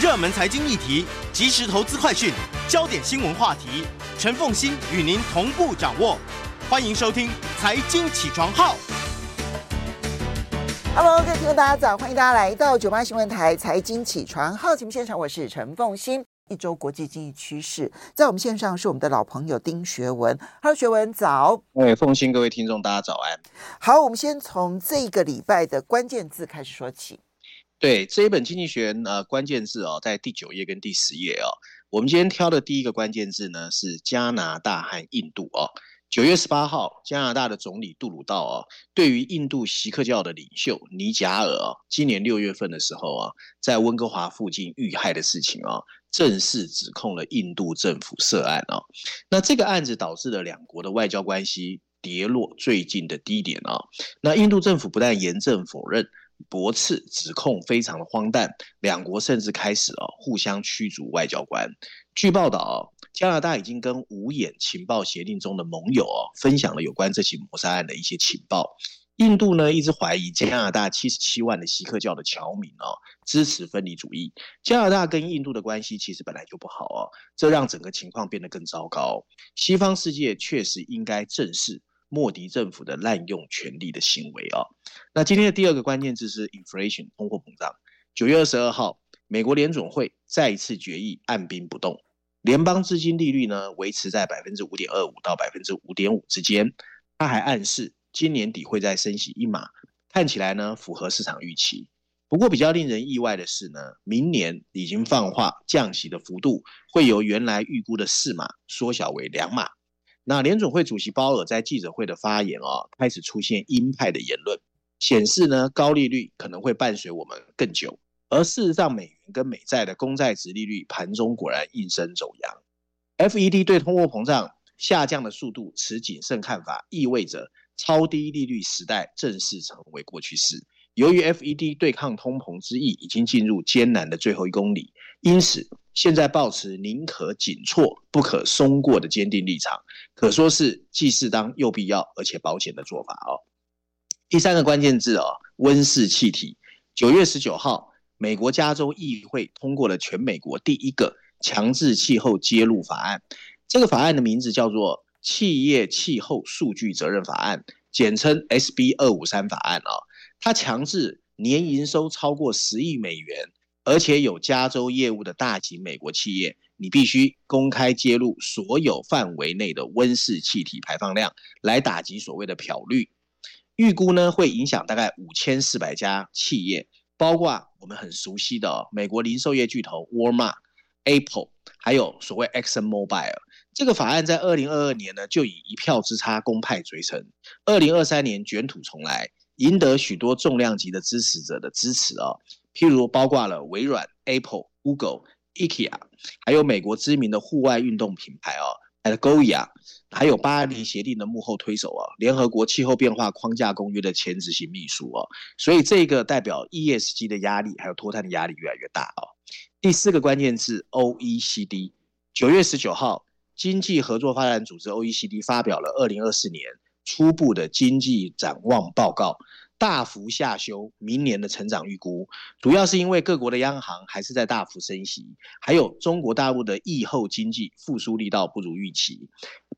热门财经议题、即时投资快讯、焦点新闻话题，陈凤欣与您同步掌握。欢迎收听《财经起床号》。Hello，各位听众，大家早！欢迎大家来到九八新闻台《财经起床号》节目现场，我是陈凤欣。一周国际经济趋势，在我们线上是我们的老朋友丁学文。Hello，学文早。哎，凤欣，各位听众，大家早安。好，我们先从这个礼拜的关键字开始说起。对，这一本《经济学人》呃，关键字哦，在第九页跟第十页哦。我们今天挑的第一个关键字呢是加拿大和印度哦。九月十八号，加拿大的总理杜鲁道哦，对于印度锡克教的领袖尼贾尔哦，今年六月份的时候啊，在温哥华附近遇害的事情啊，正式指控了印度政府涉案啊。那这个案子导致了两国的外交关系跌落最近的低点啊。那印度政府不但严正否认、驳斥指控，非常的荒诞，两国甚至开始哦互相驱逐外交官。据报道。加拿大已经跟五眼情报协定中的盟友哦，分享了有关这起谋杀案的一些情报。印度呢一直怀疑加拿大七十七万的锡克教的侨民哦支持分离主义。加拿大跟印度的关系其实本来就不好哦，这让整个情况变得更糟糕。西方世界确实应该正视莫迪政府的滥用权力的行为哦。那今天的第二个关键字是 inflation 通货膨胀。九月二十二号，美国联准会再一次决议按兵不动。联邦资金利率呢维持在百分之五点二五到百分之五点五之间，他还暗示今年底会再升息一码，看起来呢符合市场预期。不过比较令人意外的是呢，明年已经放话降息的幅度会由原来预估的四码缩小为两码。那联准会主席鲍尔在记者会的发言哦，开始出现鹰派的言论，显示呢高利率可能会伴随我们更久。而事实上，美元跟美债的公债殖利率盘中果然应声走扬。FED 对通货膨胀下降的速度持谨慎看法，意味着超低利率时代正式成为过去式。由于 FED 对抗通膨之役已经进入艰难的最后一公里，因此现在抱持宁可紧措不可松过的坚定立场，可说是既适当又必要而且保险的做法哦。第三个关键字哦，温室气体。九月十九号。美国加州议会通过了全美国第一个强制气候揭露法案，这个法案的名字叫做《企业气候数据责任法案》，简称 SB 二五三法案啊。它强制年营收超过十亿美元，而且有加州业务的大型美国企业，你必须公开揭露所有范围内的温室气体排放量，来打击所谓的漂绿。预估呢会影响大概五千四百家企业。包括我们很熟悉的美国零售业巨头沃尔玛、Apple，还有所谓 Exxon Mobil。这个法案在二零二二年呢就以一票之差公派追成，二零二三年卷土重来，赢得许多重量级的支持者的支持哦。譬如包括了微软、Apple、Google、IKEA，还有美国知名的户外运动品牌哦。Patagonia，还有巴黎协定的幕后推手啊，联合国气候变化框架公约的前执行秘书哦，所以这个代表 ESG 的压力还有脱碳的压力越来越大哦。第四个关键字 OECD，九月十九号，经济合作发展组织 OECD 发表了二零二四年初步的经济展望报告。大幅下修明年的成长预估，主要是因为各国的央行还是在大幅升息，还有中国大陆的疫后经济复苏力道不如预期。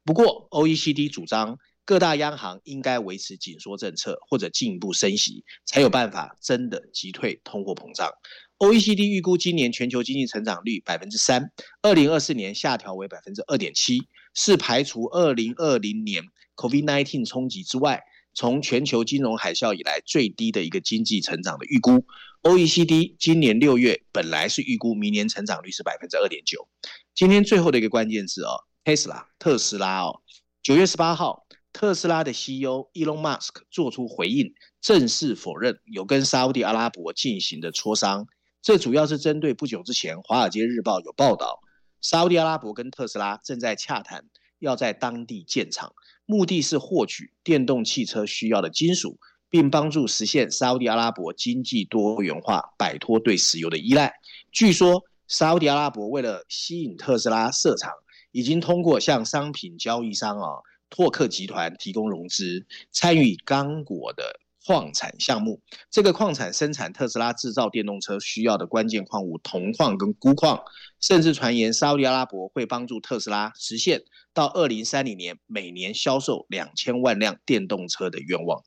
不过，OECD 主张各大央行应该维持紧缩政策，或者进一步升息，才有办法真的击退通货膨胀。OECD 预估今年全球经济成长率百分之三，二零二四年下调为百分之二点七，是排除二零二零年 COVID-19 冲击之外。从全球金融海啸以来最低的一个经济成长的预估，OECD 今年六月本来是预估明年成长率是百分之二点九。今天最后的一个关键字哦，Tesla 特斯拉哦，九月十八号，特斯拉的 CEO Elon Musk 做出回应，正式否认有跟沙乌地阿拉伯进行的磋商。这主要是针对不久之前《华尔街日报》有报道，沙乌地阿拉伯跟特斯拉正在洽谈，要在当地建厂。目的是获取电动汽车需要的金属，并帮助实现沙乌地阿拉伯经济多元化，摆脱对石油的依赖。据说，沙乌地阿拉伯为了吸引特斯拉设厂，已经通过向商品交易商啊拓客集团提供融资，参与刚果的矿产项目。这个矿产生产特斯拉制造电动车需要的关键矿物铜矿跟钴矿，甚至传言沙乌地阿拉伯会帮助特斯拉实现到二零三零年每年销售两千万辆电动车的愿望。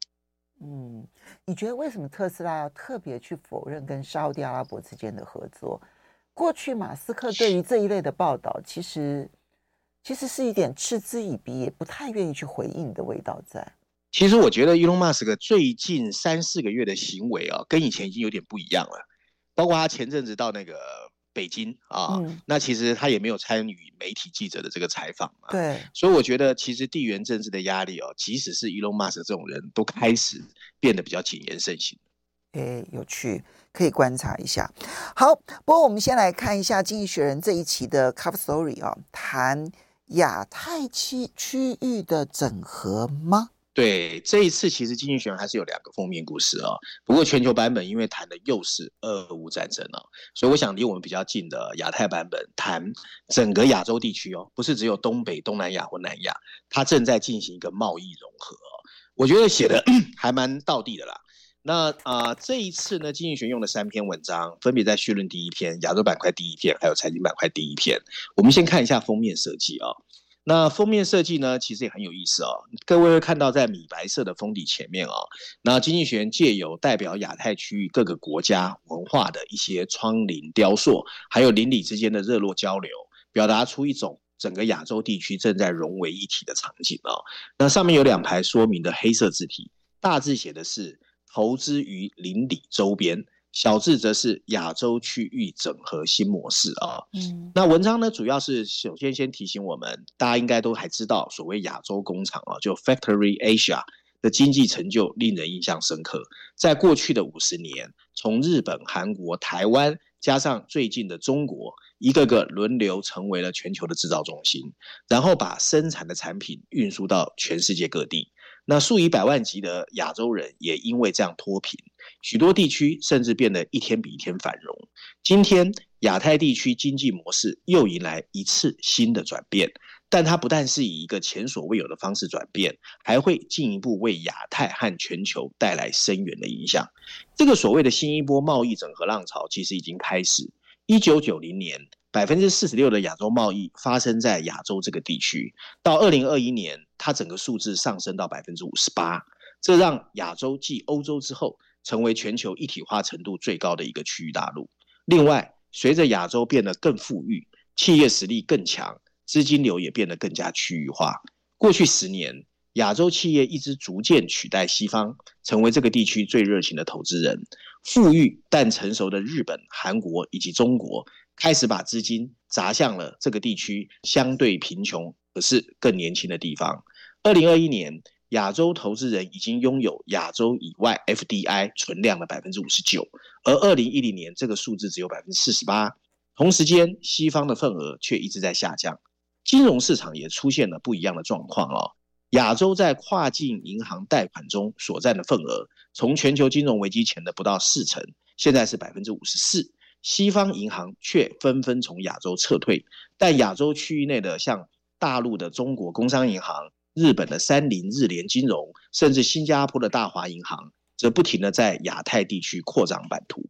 嗯，你觉得为什么特斯拉要特别去否认跟沙乌地阿拉伯之间的合作？过去马斯克对于这一类的报道，其实其实是一点嗤之以鼻，也不太愿意去回应的味道在。其实我觉得 Elon Musk 最近三四个月的行为啊，跟以前已经有点不一样了。包括他前阵子到那个北京啊，嗯、那其实他也没有参与媒体记者的这个采访嘛。对。所以我觉得，其实地缘政治的压力哦、啊，即使是 Elon Musk 这种人都开始变得比较谨言慎行。诶，有趣，可以观察一下。好，不过我们先来看一下《经济学人》这一期的 Cover Story 啊，谈亚太区区域的整合吗？对，这一次其实《经济学人》还是有两个封面故事啊。不过全球版本因为谈的又是俄乌战争了，所以我想离我们比较近的亚太版本谈整个亚洲地区哦，不是只有东北、东南亚或南亚，它正在进行一个贸易融合。我觉得写的 还蛮道地的啦。那啊、呃，这一次呢，经济学用了三篇文章，分别在绪论第一篇、亚洲板块第一篇，还有财经板块第一篇。我们先看一下封面设计啊。那封面设计呢，其实也很有意思哦。各位会看到，在米白色的封底前面啊，那经济学人借由代表亚太区域各个国家文化的一些窗棂雕塑，还有邻里之间的热络交流，表达出一种整个亚洲地区正在融为一体的场景啊。那上面有两排说明的黑色字体，大字写的是。投资于邻里周边，小智则是亚洲区域整合新模式啊。嗯，那文章呢，主要是首先先提醒我们，大家应该都还知道，所谓亚洲工厂啊，就 Factory Asia 的经济成就令人印象深刻。在过去的五十年，从日本、韩国、台湾，加上最近的中国，一个个轮流成为了全球的制造中心，然后把生产的产品运输到全世界各地。那数以百万级的亚洲人也因为这样脱贫，许多地区甚至变得一天比一天繁荣。今天亚太地区经济模式又迎来一次新的转变，但它不但是以一个前所未有的方式转变，还会进一步为亚太和全球带来深远的影响。这个所谓的新一波贸易整合浪潮其实已经开始。一九九零年，百分之四十六的亚洲贸易发生在亚洲这个地区，到二零二一年，它整个数字上升到百分之五十八，这让亚洲继欧洲之后，成为全球一体化程度最高的一个区域大陆。另外，随着亚洲变得更富裕，企业实力更强，资金流也变得更加区域化。过去十年，亚洲企业一直逐渐取代西方，成为这个地区最热情的投资人。富裕但成熟的日本、韩国以及中国。开始把资金砸向了这个地区相对贫穷可是更年轻的地方。二零二一年，亚洲投资人已经拥有亚洲以外 FDI 存量的百分之五十九，而二零一零年这个数字只有百分之四十八。同时间，西方的份额却一直在下降，金融市场也出现了不一样的状况哦。亚洲在跨境银行贷款中所占的份额，从全球金融危机前的不到四成，现在是百分之五十四。西方银行却纷纷从亚洲撤退，但亚洲区域内的像大陆的中国工商银行、日本的三菱日联金融，甚至新加坡的大华银行，则不停的在亚太地区扩张版图。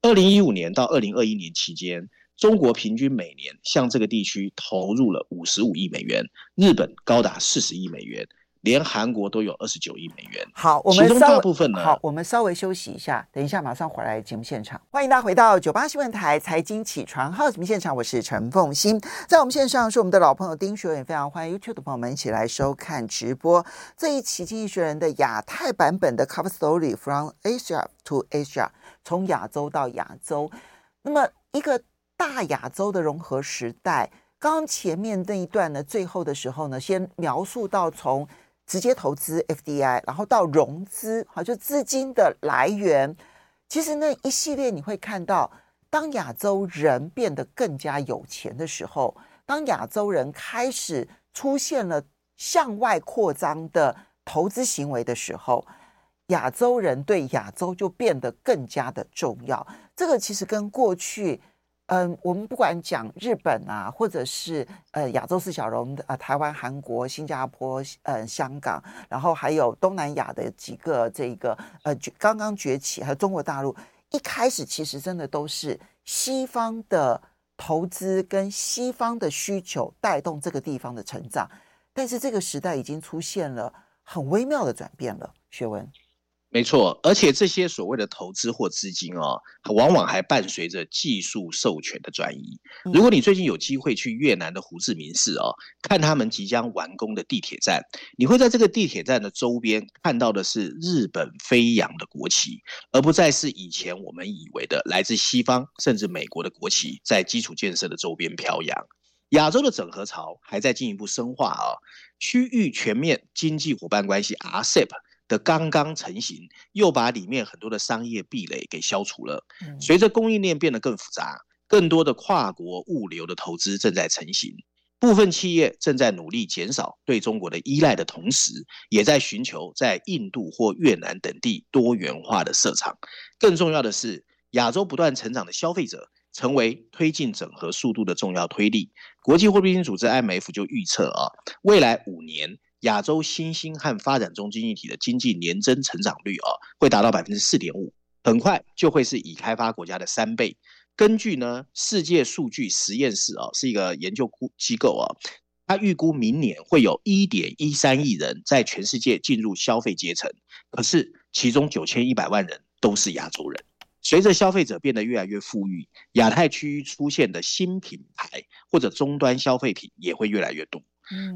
二零一五年到二零二一年期间，中国平均每年向这个地区投入了五十五亿美元，日本高达四十亿美元。连韩国都有二十九亿美元。好，我们稍微好，我们稍微休息一下，等一下马上回来节目现场。欢迎大家回到九八新闻台财经起床号节目现场，我是陈凤欣。在我们线上是我们的老朋友丁学文，也非常欢迎 YouTube 的朋友们一起来收看直播。这一期《经济学人》的亚太版本的 Cover Story From Asia to Asia，从亚洲到亚洲。那么一个大亚洲的融合时代，刚刚前面那一段呢，最后的时候呢，先描述到从。直接投资 FDI，然后到融资，好，就资金的来源。其实那一系列你会看到，当亚洲人变得更加有钱的时候，当亚洲人开始出现了向外扩张的投资行为的时候，亚洲人对亚洲就变得更加的重要。这个其实跟过去嗯，我们不管讲日本啊，或者是呃亚洲四小龙的呃台湾、韩国、新加坡、呃香港，然后还有东南亚的几个这个呃刚刚崛起，还有中国大陆，一开始其实真的都是西方的投资跟西方的需求带动这个地方的成长，但是这个时代已经出现了很微妙的转变了，学文。没错，而且这些所谓的投资或资金哦，往往还伴随着技术授权的转移。如果你最近有机会去越南的胡志明市哦，看他们即将完工的地铁站，你会在这个地铁站的周边看到的是日本飞扬的国旗，而不再是以前我们以为的来自西方甚至美国的国旗在基础建设的周边飘扬。亚洲的整合潮还在进一步深化哦，区域全面经济伙伴关系 RCEP 的刚刚成型，又把里面很多的商业壁垒给消除了。随着供应链变得更复杂，更多的跨国物流的投资正在成型。部分企业正在努力减少对中国的依赖的同时，也在寻求在印度或越南等地多元化的设厂。更重要的是，亚洲不断成长的消费者成为推进整合速度的重要推力。国际货币基金组织 IMF 就预测啊，未来五年。亚洲新兴和发展中经济体的经济年增成长率啊，会达到百分之四点五，很快就会是已开发国家的三倍。根据呢世界数据实验室啊，是一个研究机构啊，他预估明年会有一点一三亿人在全世界进入消费阶层，可是其中九千一百万人都是亚洲人。随着消费者变得越来越富裕，亚太区域出现的新品牌或者终端消费品也会越来越多。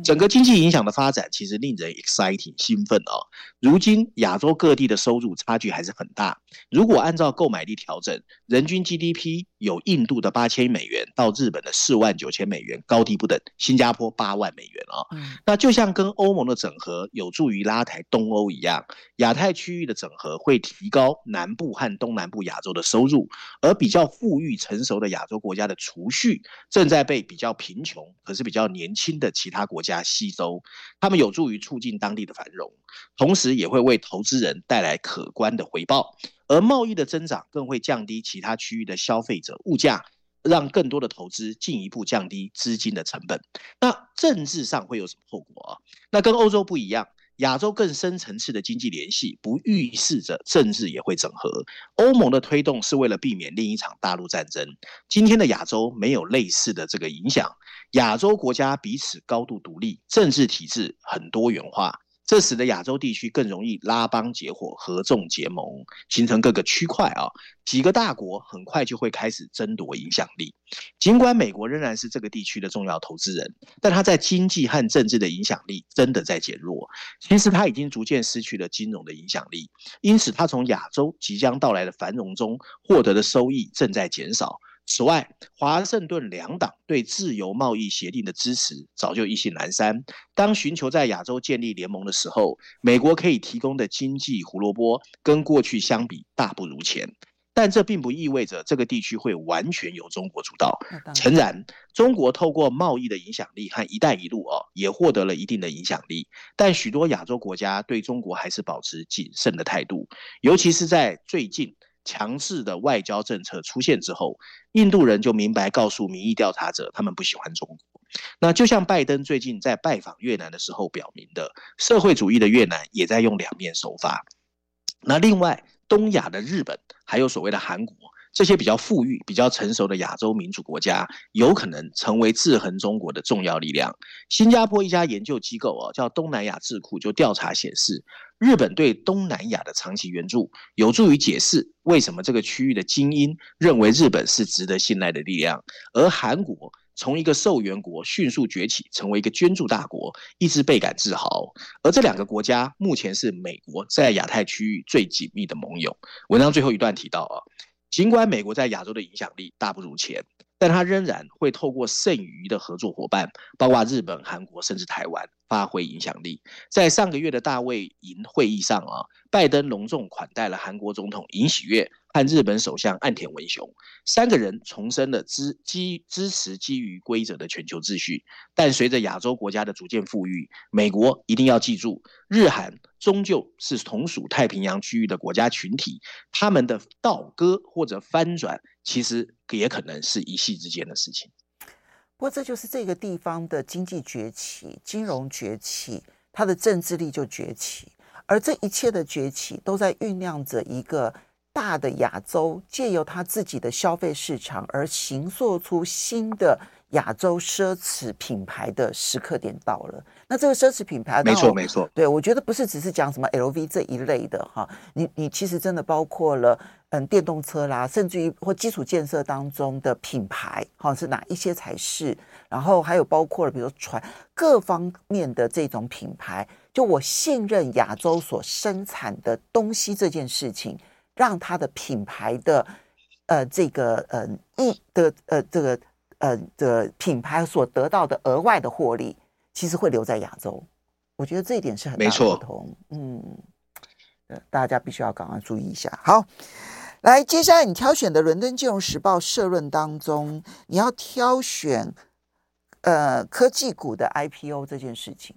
整个经济影响的发展其实令人 exciting 兴奋哦。如今亚洲各地的收入差距还是很大。如果按照购买力调整，人均 GDP 有印度的八千美元到日本的四万九千美元，高低不等。新加坡八万美元哦。那就像跟欧盟的整合有助于拉抬东欧一样，亚太区域的整合会提高南部和东南部亚洲的收入，而比较富裕成熟的亚洲国家的储蓄正在被比较贫穷可是比较年轻的其他。他国家吸收，他们有助于促进当地的繁荣，同时也会为投资人带来可观的回报。而贸易的增长更会降低其他区域的消费者物价，让更多的投资进一步降低资金的成本。那政治上会有什么后果啊？那跟欧洲不一样。亚洲更深层次的经济联系，不预示着政治也会整合。欧盟的推动是为了避免另一场大陆战争。今天的亚洲没有类似的这个影响，亚洲国家彼此高度独立，政治体制很多元化。这使得亚洲地区更容易拉帮结伙、合纵结盟，形成各个区块啊。几个大国很快就会开始争夺影响力。尽管美国仍然是这个地区的重要投资人，但他在经济和政治的影响力真的在减弱。其实他已经逐渐失去了金融的影响力，因此他从亚洲即将到来的繁荣中获得的收益正在减少。此外，华盛顿两党对自由贸易协定的支持早就意兴阑珊。当寻求在亚洲建立联盟的时候，美国可以提供的经济胡萝卜跟过去相比大不如前。但这并不意味着这个地区会完全由中国主导。诚然，中国透过贸易的影响力和“一带一路”哦，也获得了一定的影响力。但许多亚洲国家对中国还是保持谨慎的态度，尤其是在最近。强势的外交政策出现之后，印度人就明白告诉民意调查者，他们不喜欢中国。那就像拜登最近在拜访越南的时候表明的，社会主义的越南也在用两面手法。那另外，东亚的日本还有所谓的韩国。这些比较富裕、比较成熟的亚洲民主国家，有可能成为制衡中国的重要力量。新加坡一家研究机构啊，叫东南亚智库，就调查显示，日本对东南亚的长期援助，有助于解释为什么这个区域的精英认为日本是值得信赖的力量。而韩国从一个受援国迅速崛起，成为一个捐助大国，一直倍感自豪。而这两个国家目前是美国在亚太区域最紧密的盟友。文章最后一段提到啊。尽管美国在亚洲的影响力大不如前，但他仍然会透过剩余的合作伙伴，包括日本、韩国，甚至台湾，发挥影响力。在上个月的大卫营会议上啊，拜登隆重款待了韩国总统尹喜月和日本首相岸田文雄三个人重申了支基支持基于规则的全球秩序。但随着亚洲国家的逐渐富裕，美国一定要记住，日韩终究是同属太平洋区域的国家群体，他们的倒戈或者翻转，其实也可能是一夕之间的事情。不过，这就是这个地方的经济崛起、金融崛起，它的政治力就崛起。而这一切的崛起，都在酝酿着一个大的亚洲借由它自己的消费市场而形塑出新的亚洲奢侈品牌的时刻点到了。那这个奢侈品牌，没错没错，对，我觉得不是只是讲什么 LV 这一类的哈，你你其实真的包括了嗯电动车啦，甚至于或基础建设当中的品牌哈是哪一些才是？然后还有包括了比如说船各方面的这种品牌。就我信任亚洲所生产的东西这件事情，让它的品牌的呃这个呃一的呃这个呃的品牌所得到的额外的获利，其实会留在亚洲。我觉得这一点是很大的不同。嗯，大家必须要赶快注意一下。好，来，接下来你挑选的《伦敦金融时报》社论当中，你要挑选呃科技股的 IPO 这件事情。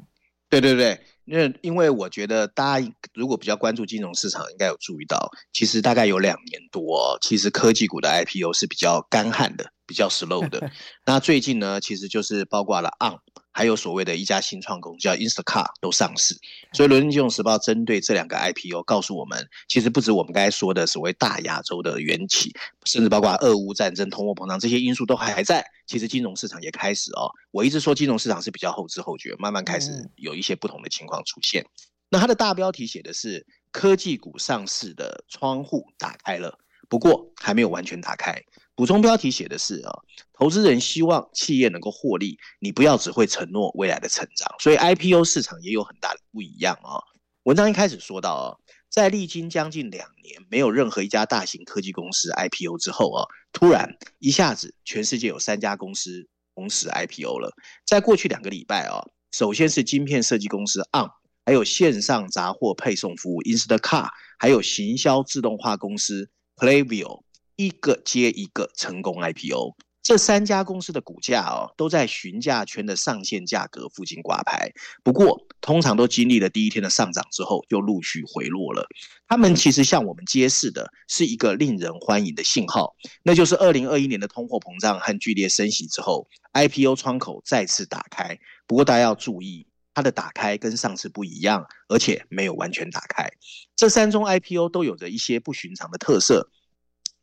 对对对。因为，因为我觉得大家如果比较关注金融市场，应该有注意到，其实大概有两年多，其实科技股的 IPO 是比较干旱的，比较 slow 的。那最近呢，其实就是包括了 ARM。还有所谓的一家新创公司叫 Instacart 都上市，所以《伦敦金融时报》针对这两个 IPO 告诉我们，其实不止我们刚才说的所谓大亚洲的缘起，甚至包括俄乌战争、通货膨胀这些因素都还在。其实金融市场也开始哦，我一直说金融市场是比较后知后觉，慢慢开始有一些不同的情况出现。那它的大标题写的是科技股上市的窗户打开了，不过还没有完全打开。补充标题写的是啊，投资人希望企业能够获利，你不要只会承诺未来的成长，所以 IPO 市场也有很大的不一样啊。文章一开始说到啊，在历经将近两年没有任何一家大型科技公司 IPO 之后啊，突然一下子全世界有三家公司同时 IPO 了。在过去两个礼拜啊，首先是晶片设计公司 ARM，还有线上杂货配送服务 Instacart，还有行销自动化公司 Klaviyo。一个接一个成功 IPO，这三家公司的股价哦，都在询价圈的上限价格附近挂牌。不过，通常都经历了第一天的上涨之后，就陆续回落了。他们其实向我们揭示的是一个令人欢迎的信号，那就是二零二一年的通货膨胀和剧烈升息之后，IPO 窗口再次打开。不过，大家要注意，它的打开跟上次不一样，而且没有完全打开。这三宗 IPO 都有着一些不寻常的特色。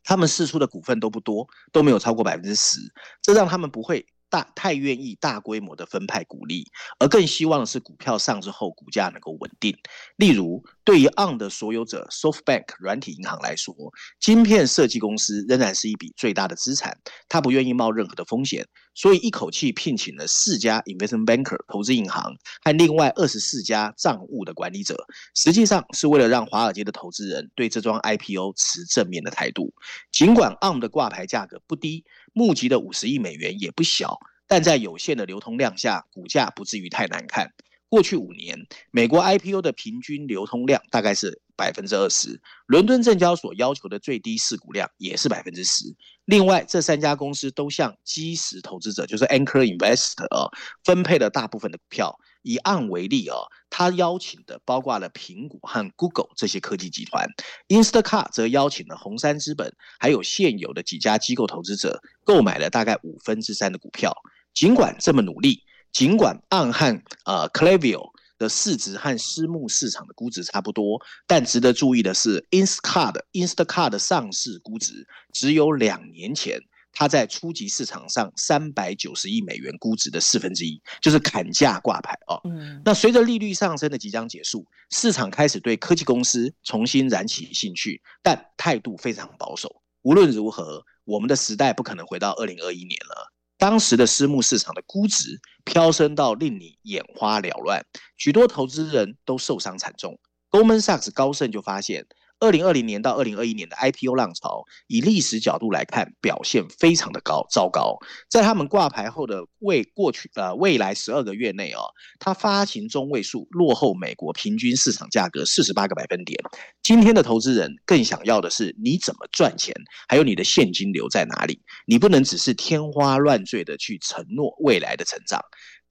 他们释出的股份都不多，都没有超过百分之十，这让他们不会大太愿意大规模的分派股利，而更希望的是股票上市后股价能够稳定。例如，对于 ARM 的所有者 SoftBank 软体银行来说，晶片设计公司仍然是一笔最大的资产，他不愿意冒任何的风险。所以一口气聘请了四家 investment banker 投资银行和另外二十四家账务的管理者，实际上是为了让华尔街的投资人对这桩 IPO 持正面的态度。尽管 ARM 的挂牌价格不低，募集的五十亿美元也不小，但在有限的流通量下，股价不至于太难看。过去五年，美国 IPO 的平均流通量大概是百分之二十，伦敦证交所要求的最低市股量也是百分之十。另外，这三家公司都向基石投资者，就是 Anchor Investor 啊，分配了大部分的股票。以 ARM 为例啊，他邀请的包括了苹果和 Google 这些科技集团，Instacart 则邀请了红杉资本，还有现有的几家机构投资者，购买了大概五分之三的股票。尽管这么努力。尽管 ARM 和呃 Klaviyo 的市值和私募市场的估值差不多，但值得注意的是，Instacart Instacart 的上市估值只有两年前它在初级市场上三百九十亿美元估值的四分之一，就是砍价挂牌哦。嗯。那随着利率上升的即将结束，市场开始对科技公司重新燃起兴趣，但态度非常保守。无论如何，我们的时代不可能回到二零二一年了。当时的私募市场的估值飙升到令你眼花缭乱，许多投资人都受伤惨重。Goldman Sachs 高盛就发现二零二零年到二零二一年的 IPO 浪潮，以历史角度来看，表现非常的高糟糕。在他们挂牌后的未过去呃未来十二个月内哦，它发行中位数落后美国平均市场价格四十八个百分点。今天的投资人更想要的是你怎么赚钱，还有你的现金流在哪里？你不能只是天花乱坠的去承诺未来的成长。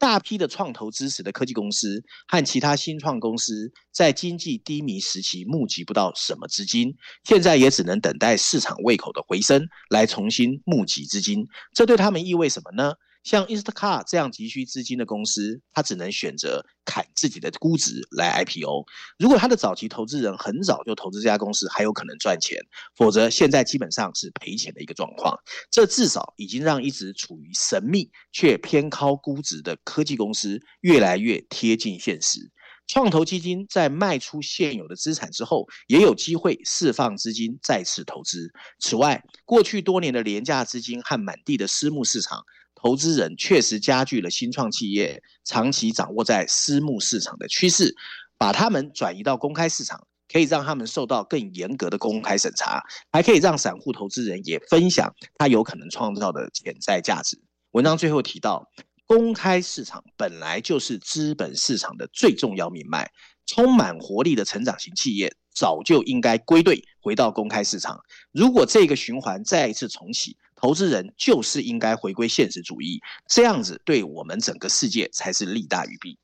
大批的创投支持的科技公司和其他新创公司，在经济低迷时期募集不到什么资金，现在也只能等待市场胃口的回升，来重新募集资金。这对他们意味什么呢？像 Instacart 这样急需资金的公司，他只能选择砍自己的估值来 IPO。如果他的早期投资人很早就投资这家公司，还有可能赚钱；否则，现在基本上是赔钱的一个状况。这至少已经让一直处于神秘却偏高估值的科技公司越来越贴近现实。创投基金在卖出现有的资产之后，也有机会释放资金再次投资。此外，过去多年的廉价资金和满地的私募市场。投资人确实加剧了新创企业长期掌握在私募市场的趋势，把他们转移到公开市场，可以让他们受到更严格的公开审查，还可以让散户投资人也分享他有可能创造的潜在价值。文章最后提到，公开市场本来就是资本市场的最重要命脉，充满活力的成长型企业早就应该归队回到公开市场。如果这个循环再一次重启，投资人就是应该回归现实主义，这样子对我们整个世界才是利大于弊。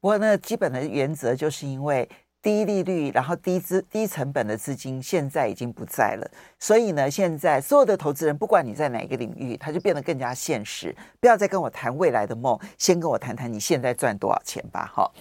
不过，呢基本的原则就是因为低利率，然后低资低成本的资金现在已经不在了，所以呢，现在所有的投资人，不管你在哪一个领域，他就变得更加现实。不要再跟我谈未来的梦，先跟我谈谈你现在赚多少钱吧。好，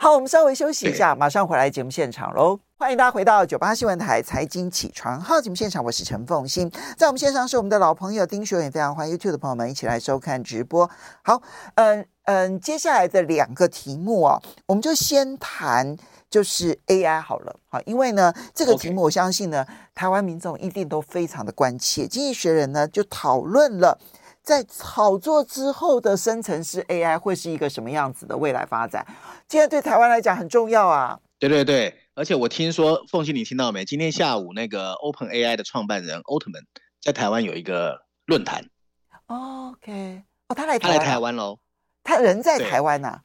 好，我们稍微休息一下，马上回来节目现场喽。欢迎大家回到九八新闻台财经起床号节目现场，我是陈凤欣，在我们线上是我们的老朋友丁学也，非常欢迎 YouTube 的朋友们一起来收看直播。好，嗯嗯，接下来的两个题目啊，我们就先谈就是 AI 好了，好，因为呢这个题目我相信呢.台湾民众一定都非常的关切。经济学人呢就讨论了，在炒作之后的生成式 AI 会是一个什么样子的未来发展，现在对台湾来讲很重要啊。对对对。而且我听说，凤馨，你听到没？今天下午那个 Open AI 的创办人奥特曼在台湾有一个论坛。OK，哦，他来他来台湾喽？他人在台湾呐、啊？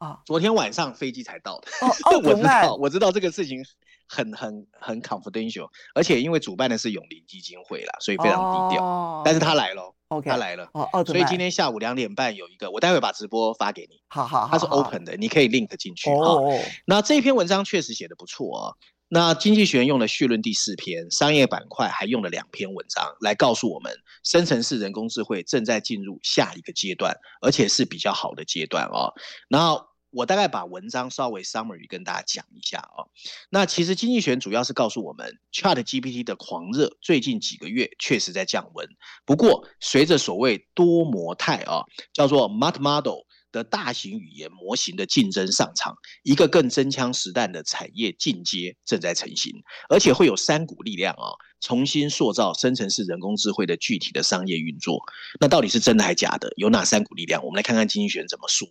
哦，昨天晚上飞机才到的。哦，我知道，我知道这个事情很很很 confidential，而且因为主办的是永林基金会啦，所以非常低调。哦、但是他来了。OK，他来了哦，所以今天下午两点半有一个，我待会把直播发给你。好好好，它是 open 的，你可以 link 进去。哦，那这篇文章确实写的不错啊。那经济学人用了绪论第四篇，商业板块还用了两篇文章来告诉我们，生成式人工智慧正在进入下一个阶段，而且是比较好的阶段哦。然后。我大概把文章稍微 summary 跟大家讲一下啊、哦。那其实经济学主要是告诉我们，ChatGPT 的狂热最近几个月确实在降温。不过，随着所谓多模态啊，叫做 multi model 的大型语言模型的竞争上场，一个更真枪实弹的产业进阶正在成型，而且会有三股力量啊。重新塑造生成式人工智慧的具体的商业运作，那到底是真的还假的？有哪三股力量？我们来看看经济学怎么说。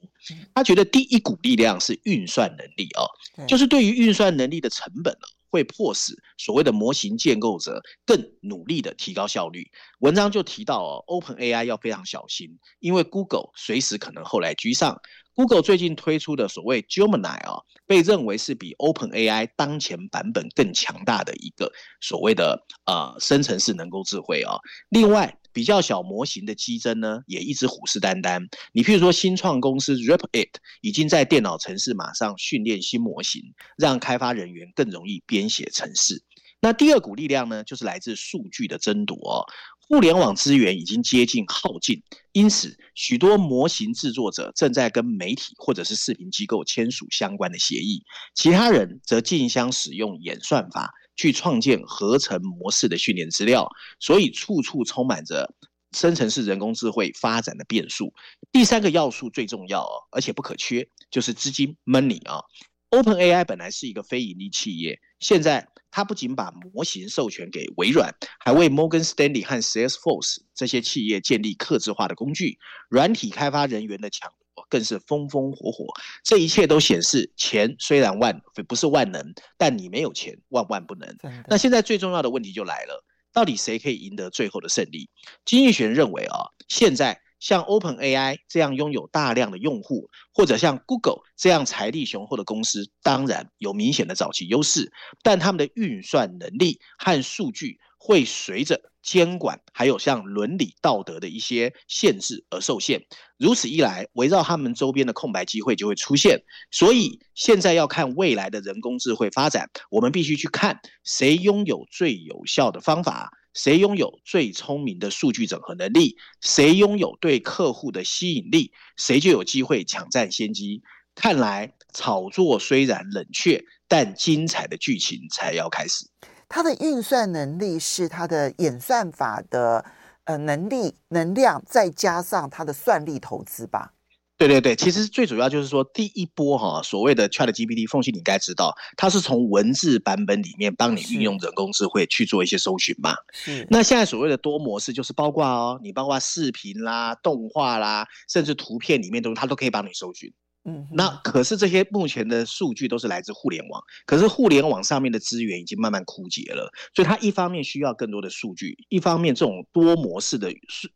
他觉得第一股力量是运算能力啊、哦，就是对于运算能力的成本呢，会迫使所谓的模型建构者更努力的提高效率。文章就提到哦，OpenAI 要非常小心，因为 Google 随时可能后来居上。Google 最近推出的所谓 Gemini 啊，被认为是比 OpenAI 当前版本更强大的一个所谓的呃生成式人工智慧啊。另外，比较小模型的激增呢，也一直虎视眈眈。你譬如说，新创公司 rap it 已经在电脑程式马上训练新模型，让开发人员更容易编写程式。那第二股力量呢，就是来自数据的争夺哦。互联网资源已经接近耗尽，因此许多模型制作者正在跟媒体或者是视频机构签署相关的协议，其他人则竞相使用演算法去创建合成模式的训练资料，所以处处充满着生成式人工智慧发展的变数。第三个要素最重要哦，而且不可缺，就是资金 money 啊。OpenAI 本来是一个非盈利企业，现在它不仅把模型授权给微软，还为 Morgan Stanley 和 Salesforce 这些企业建立客制化的工具。软体开发人员的抢夺更是风风火火。这一切都显示，钱虽然万不是万能，但你没有钱，万万不能。那现在最重要的问题就来了，到底谁可以赢得最后的胜利？经济学人认为啊，现在。像 OpenAI 这样拥有大量的用户，或者像 Google 这样财力雄厚的公司，当然有明显的早期优势，但他们的运算能力和数据会随着监管，还有像伦理道德的一些限制而受限。如此一来，围绕他们周边的空白机会就会出现。所以现在要看未来的人工智慧发展，我们必须去看谁拥有最有效的方法。谁拥有最聪明的数据整合能力？谁拥有对客户的吸引力？谁就有机会抢占先机。看来炒作虽然冷却，但精彩的剧情才要开始。它的运算能力是它的演算法的呃能力能量，再加上它的算力投资吧。对对对，其实最主要就是说，第一波哈所谓的 ChatGPT，凤信你应该知道，它是从文字版本里面帮你运用人工智慧去做一些搜寻嘛。是。那现在所谓的多模式，就是包括哦，你包括视频啦、动画啦，甚至图片里面都它都可以帮你搜寻。嗯。那可是这些目前的数据都是来自互联网，可是互联网上面的资源已经慢慢枯竭了，所以它一方面需要更多的数据，一方面这种多模式的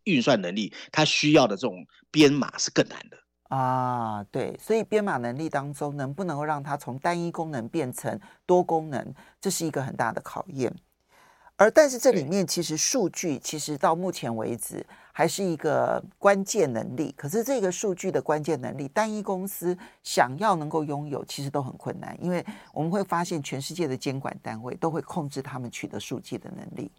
运算能力，它需要的这种编码是更难的。啊，对，所以编码能力当中能不能够让它从单一功能变成多功能，这是一个很大的考验。而但是这里面其实数据其实到目前为止还是一个关键能力。可是这个数据的关键能力，单一公司想要能够拥有，其实都很困难，因为我们会发现全世界的监管单位都会控制他们取得数据的能力。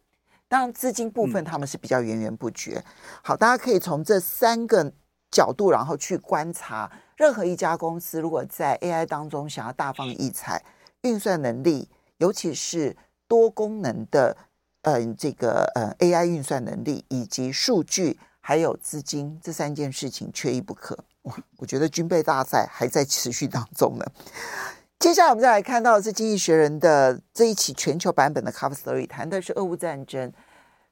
当然资金部分他们是比较源源不绝。好，大家可以从这三个。角度，然后去观察任何一家公司，如果在 AI 当中想要大放异彩，运算能力，尤其是多功能的，呃，这个呃 AI 运算能力，以及数据还有资金这三件事情缺一不可。哇，我觉得军备大赛还在持续当中呢。接下来我们再来看到的是《经济学人》的这一期全球版本的 Cover Story，谈的是俄乌战争，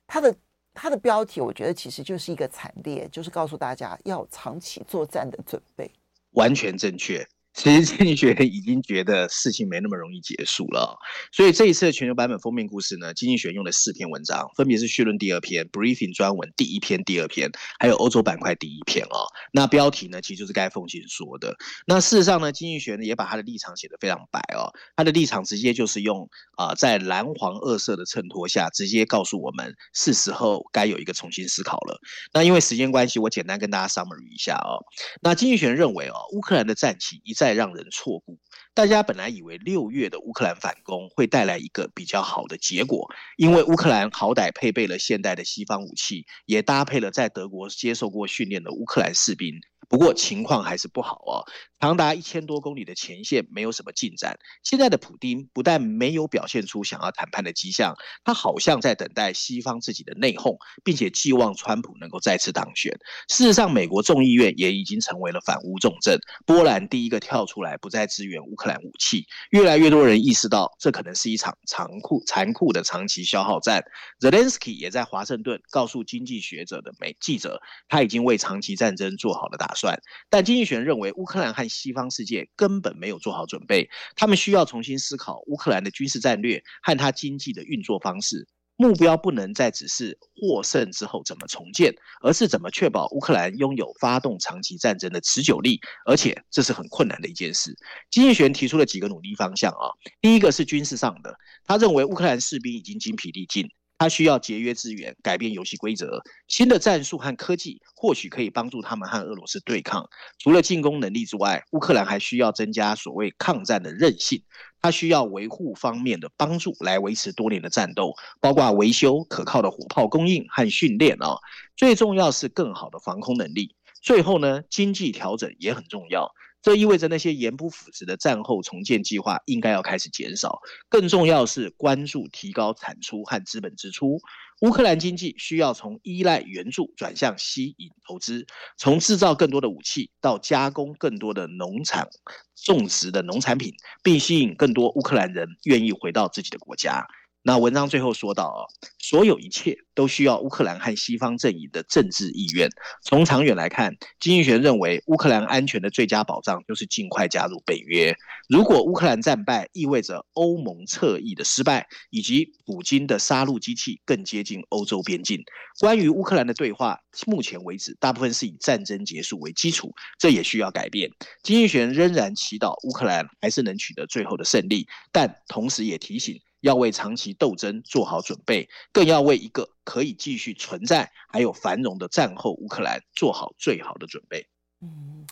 它的。它的标题，我觉得其实就是一个惨烈，就是告诉大家要长期作战的准备。完全正确。其实经济学已经觉得事情没那么容易结束了，所以这一次的全球版本封面故事呢，经济学用了四篇文章，分别是绪论第二篇、Briefing 专文第一篇、第二篇，还有欧洲板块第一篇哦。那标题呢，其实就是该凤馨说的。那事实上呢，经济学呢也把他的立场写得非常白哦，他的立场直接就是用啊、在蓝黄二色的衬托下，直接告诉我们是时候该有一个重新思考了。那因为时间关系，我简单跟大家 summary 一下哦。那经济学认为哦，乌克兰的战期一。再让人错估，大家本来以为六月的乌克兰反攻会带来一个比较好的结果，因为乌克兰好歹配备了现代的西方武器，也搭配了在德国接受过训练的乌克兰士兵。不过情况还是不好哦，长达一千多公里的前线没有什么进展。现在的普丁不但没有表现出想要谈判的迹象，他好像在等待西方自己的内讧，并且寄望川普能够再次当选。事实上，美国众议院也已经成为了反乌重镇，波兰第一个跳出来不再支援乌克兰武器。越来越多人意识到，这可能是一场残酷、残酷的长期消耗战。Zelensky 也在华盛顿告诉经济学者的媒记者，他已经为长期战争做好了打算。但经济学人认为，乌克兰和西方世界根本没有做好准备，他们需要重新思考乌克兰的军事战略和他经济的运作方式。目标不能再只是获胜之后怎么重建，而是怎么确保乌克兰拥有发动长期战争的持久力。而且这是很困难的一件事。经济学人提出了几个努力方向啊，第一个是军事上的，他认为乌克兰士兵已经精疲力尽。他需要节约资源，改变游戏规则。新的战术和科技或许可以帮助他们和俄罗斯对抗。除了进攻能力之外，乌克兰还需要增加所谓抗战的韧性。他需要维护方面的帮助来维持多年的战斗，包括维修、可靠的火炮供应和训练啊。最重要是更好的防空能力。最后呢，经济调整也很重要。这意味着那些言不符实的战后重建计划应该要开始减少。更重要是关注提高产出和资本支出。乌克兰经济需要从依赖援助转向吸引投资，从制造更多的武器到加工更多的农产种植的农产品，并吸引更多乌克兰人愿意回到自己的国家。那文章最后说到啊，所有一切都需要乌克兰和西方阵营的政治意愿。从长远来看，经济学认为乌克兰安全的最佳保障就是尽快加入北约。如果乌克兰战败，意味着欧盟侧翼的失败，以及普京的杀戮机器更接近欧洲边境。关于乌克兰的对话，目前为止大部分是以战争结束为基础，这也需要改变。经济学仍然祈祷乌克兰还是能取得最后的胜利，但同时也提醒。要为长期斗争做好准备，更要为一个可以继续存在还有繁荣的战后乌克兰做好最好的准备。嗯，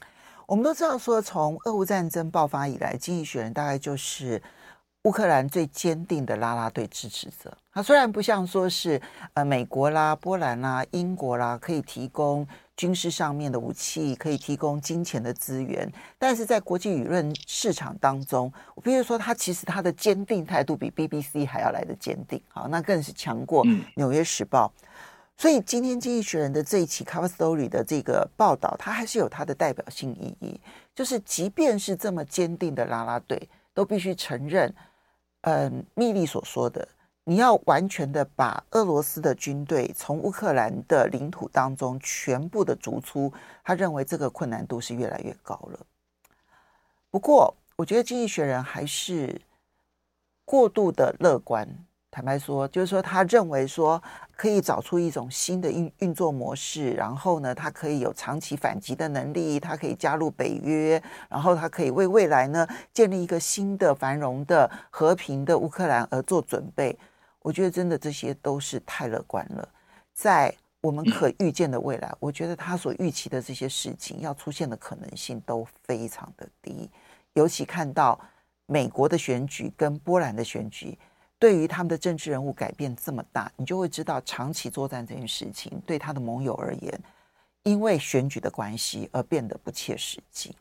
我们都知道说，从俄乌战争爆发以来，经济学人大概就是乌克兰最坚定的拉拉队支持者。他虽然不像说是呃美国啦、波兰啦、英国啦可以提供。军事上面的武器可以提供金钱的资源，但是在国际舆论市场当中，我必须说，他其实他的坚定态度比 BBC 还要来得坚定，好，那更是强过《纽约时报》。所以今天《经济学人》的这一期 Cover Story 的这个报道，它还是有它的代表性意义，就是即便是这么坚定的拉拉队，都必须承认，嗯，密利所说的。你要完全的把俄罗斯的军队从乌克兰的领土当中全部的逐出，他认为这个困难度是越来越高了。不过，我觉得经济学人还是过度的乐观。坦白说，就是说，他认为说可以找出一种新的运运作模式，然后呢，他可以有长期反击的能力，他可以加入北约，然后他可以为未来呢建立一个新的繁荣的和平的乌克兰而做准备。我觉得真的这些都是太乐观了，在我们可预见的未来，我觉得他所预期的这些事情要出现的可能性都非常的低。尤其看到美国的选举跟波兰的选举，对于他们的政治人物改变这么大，你就会知道长期作战这件事情对他的盟友而言，因为选举的关系而变得不切实际。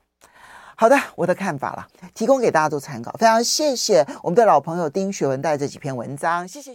好的，我的看法了，提供给大家做参考。非常谢谢我们的老朋友丁学文带这几篇文章，谢谢。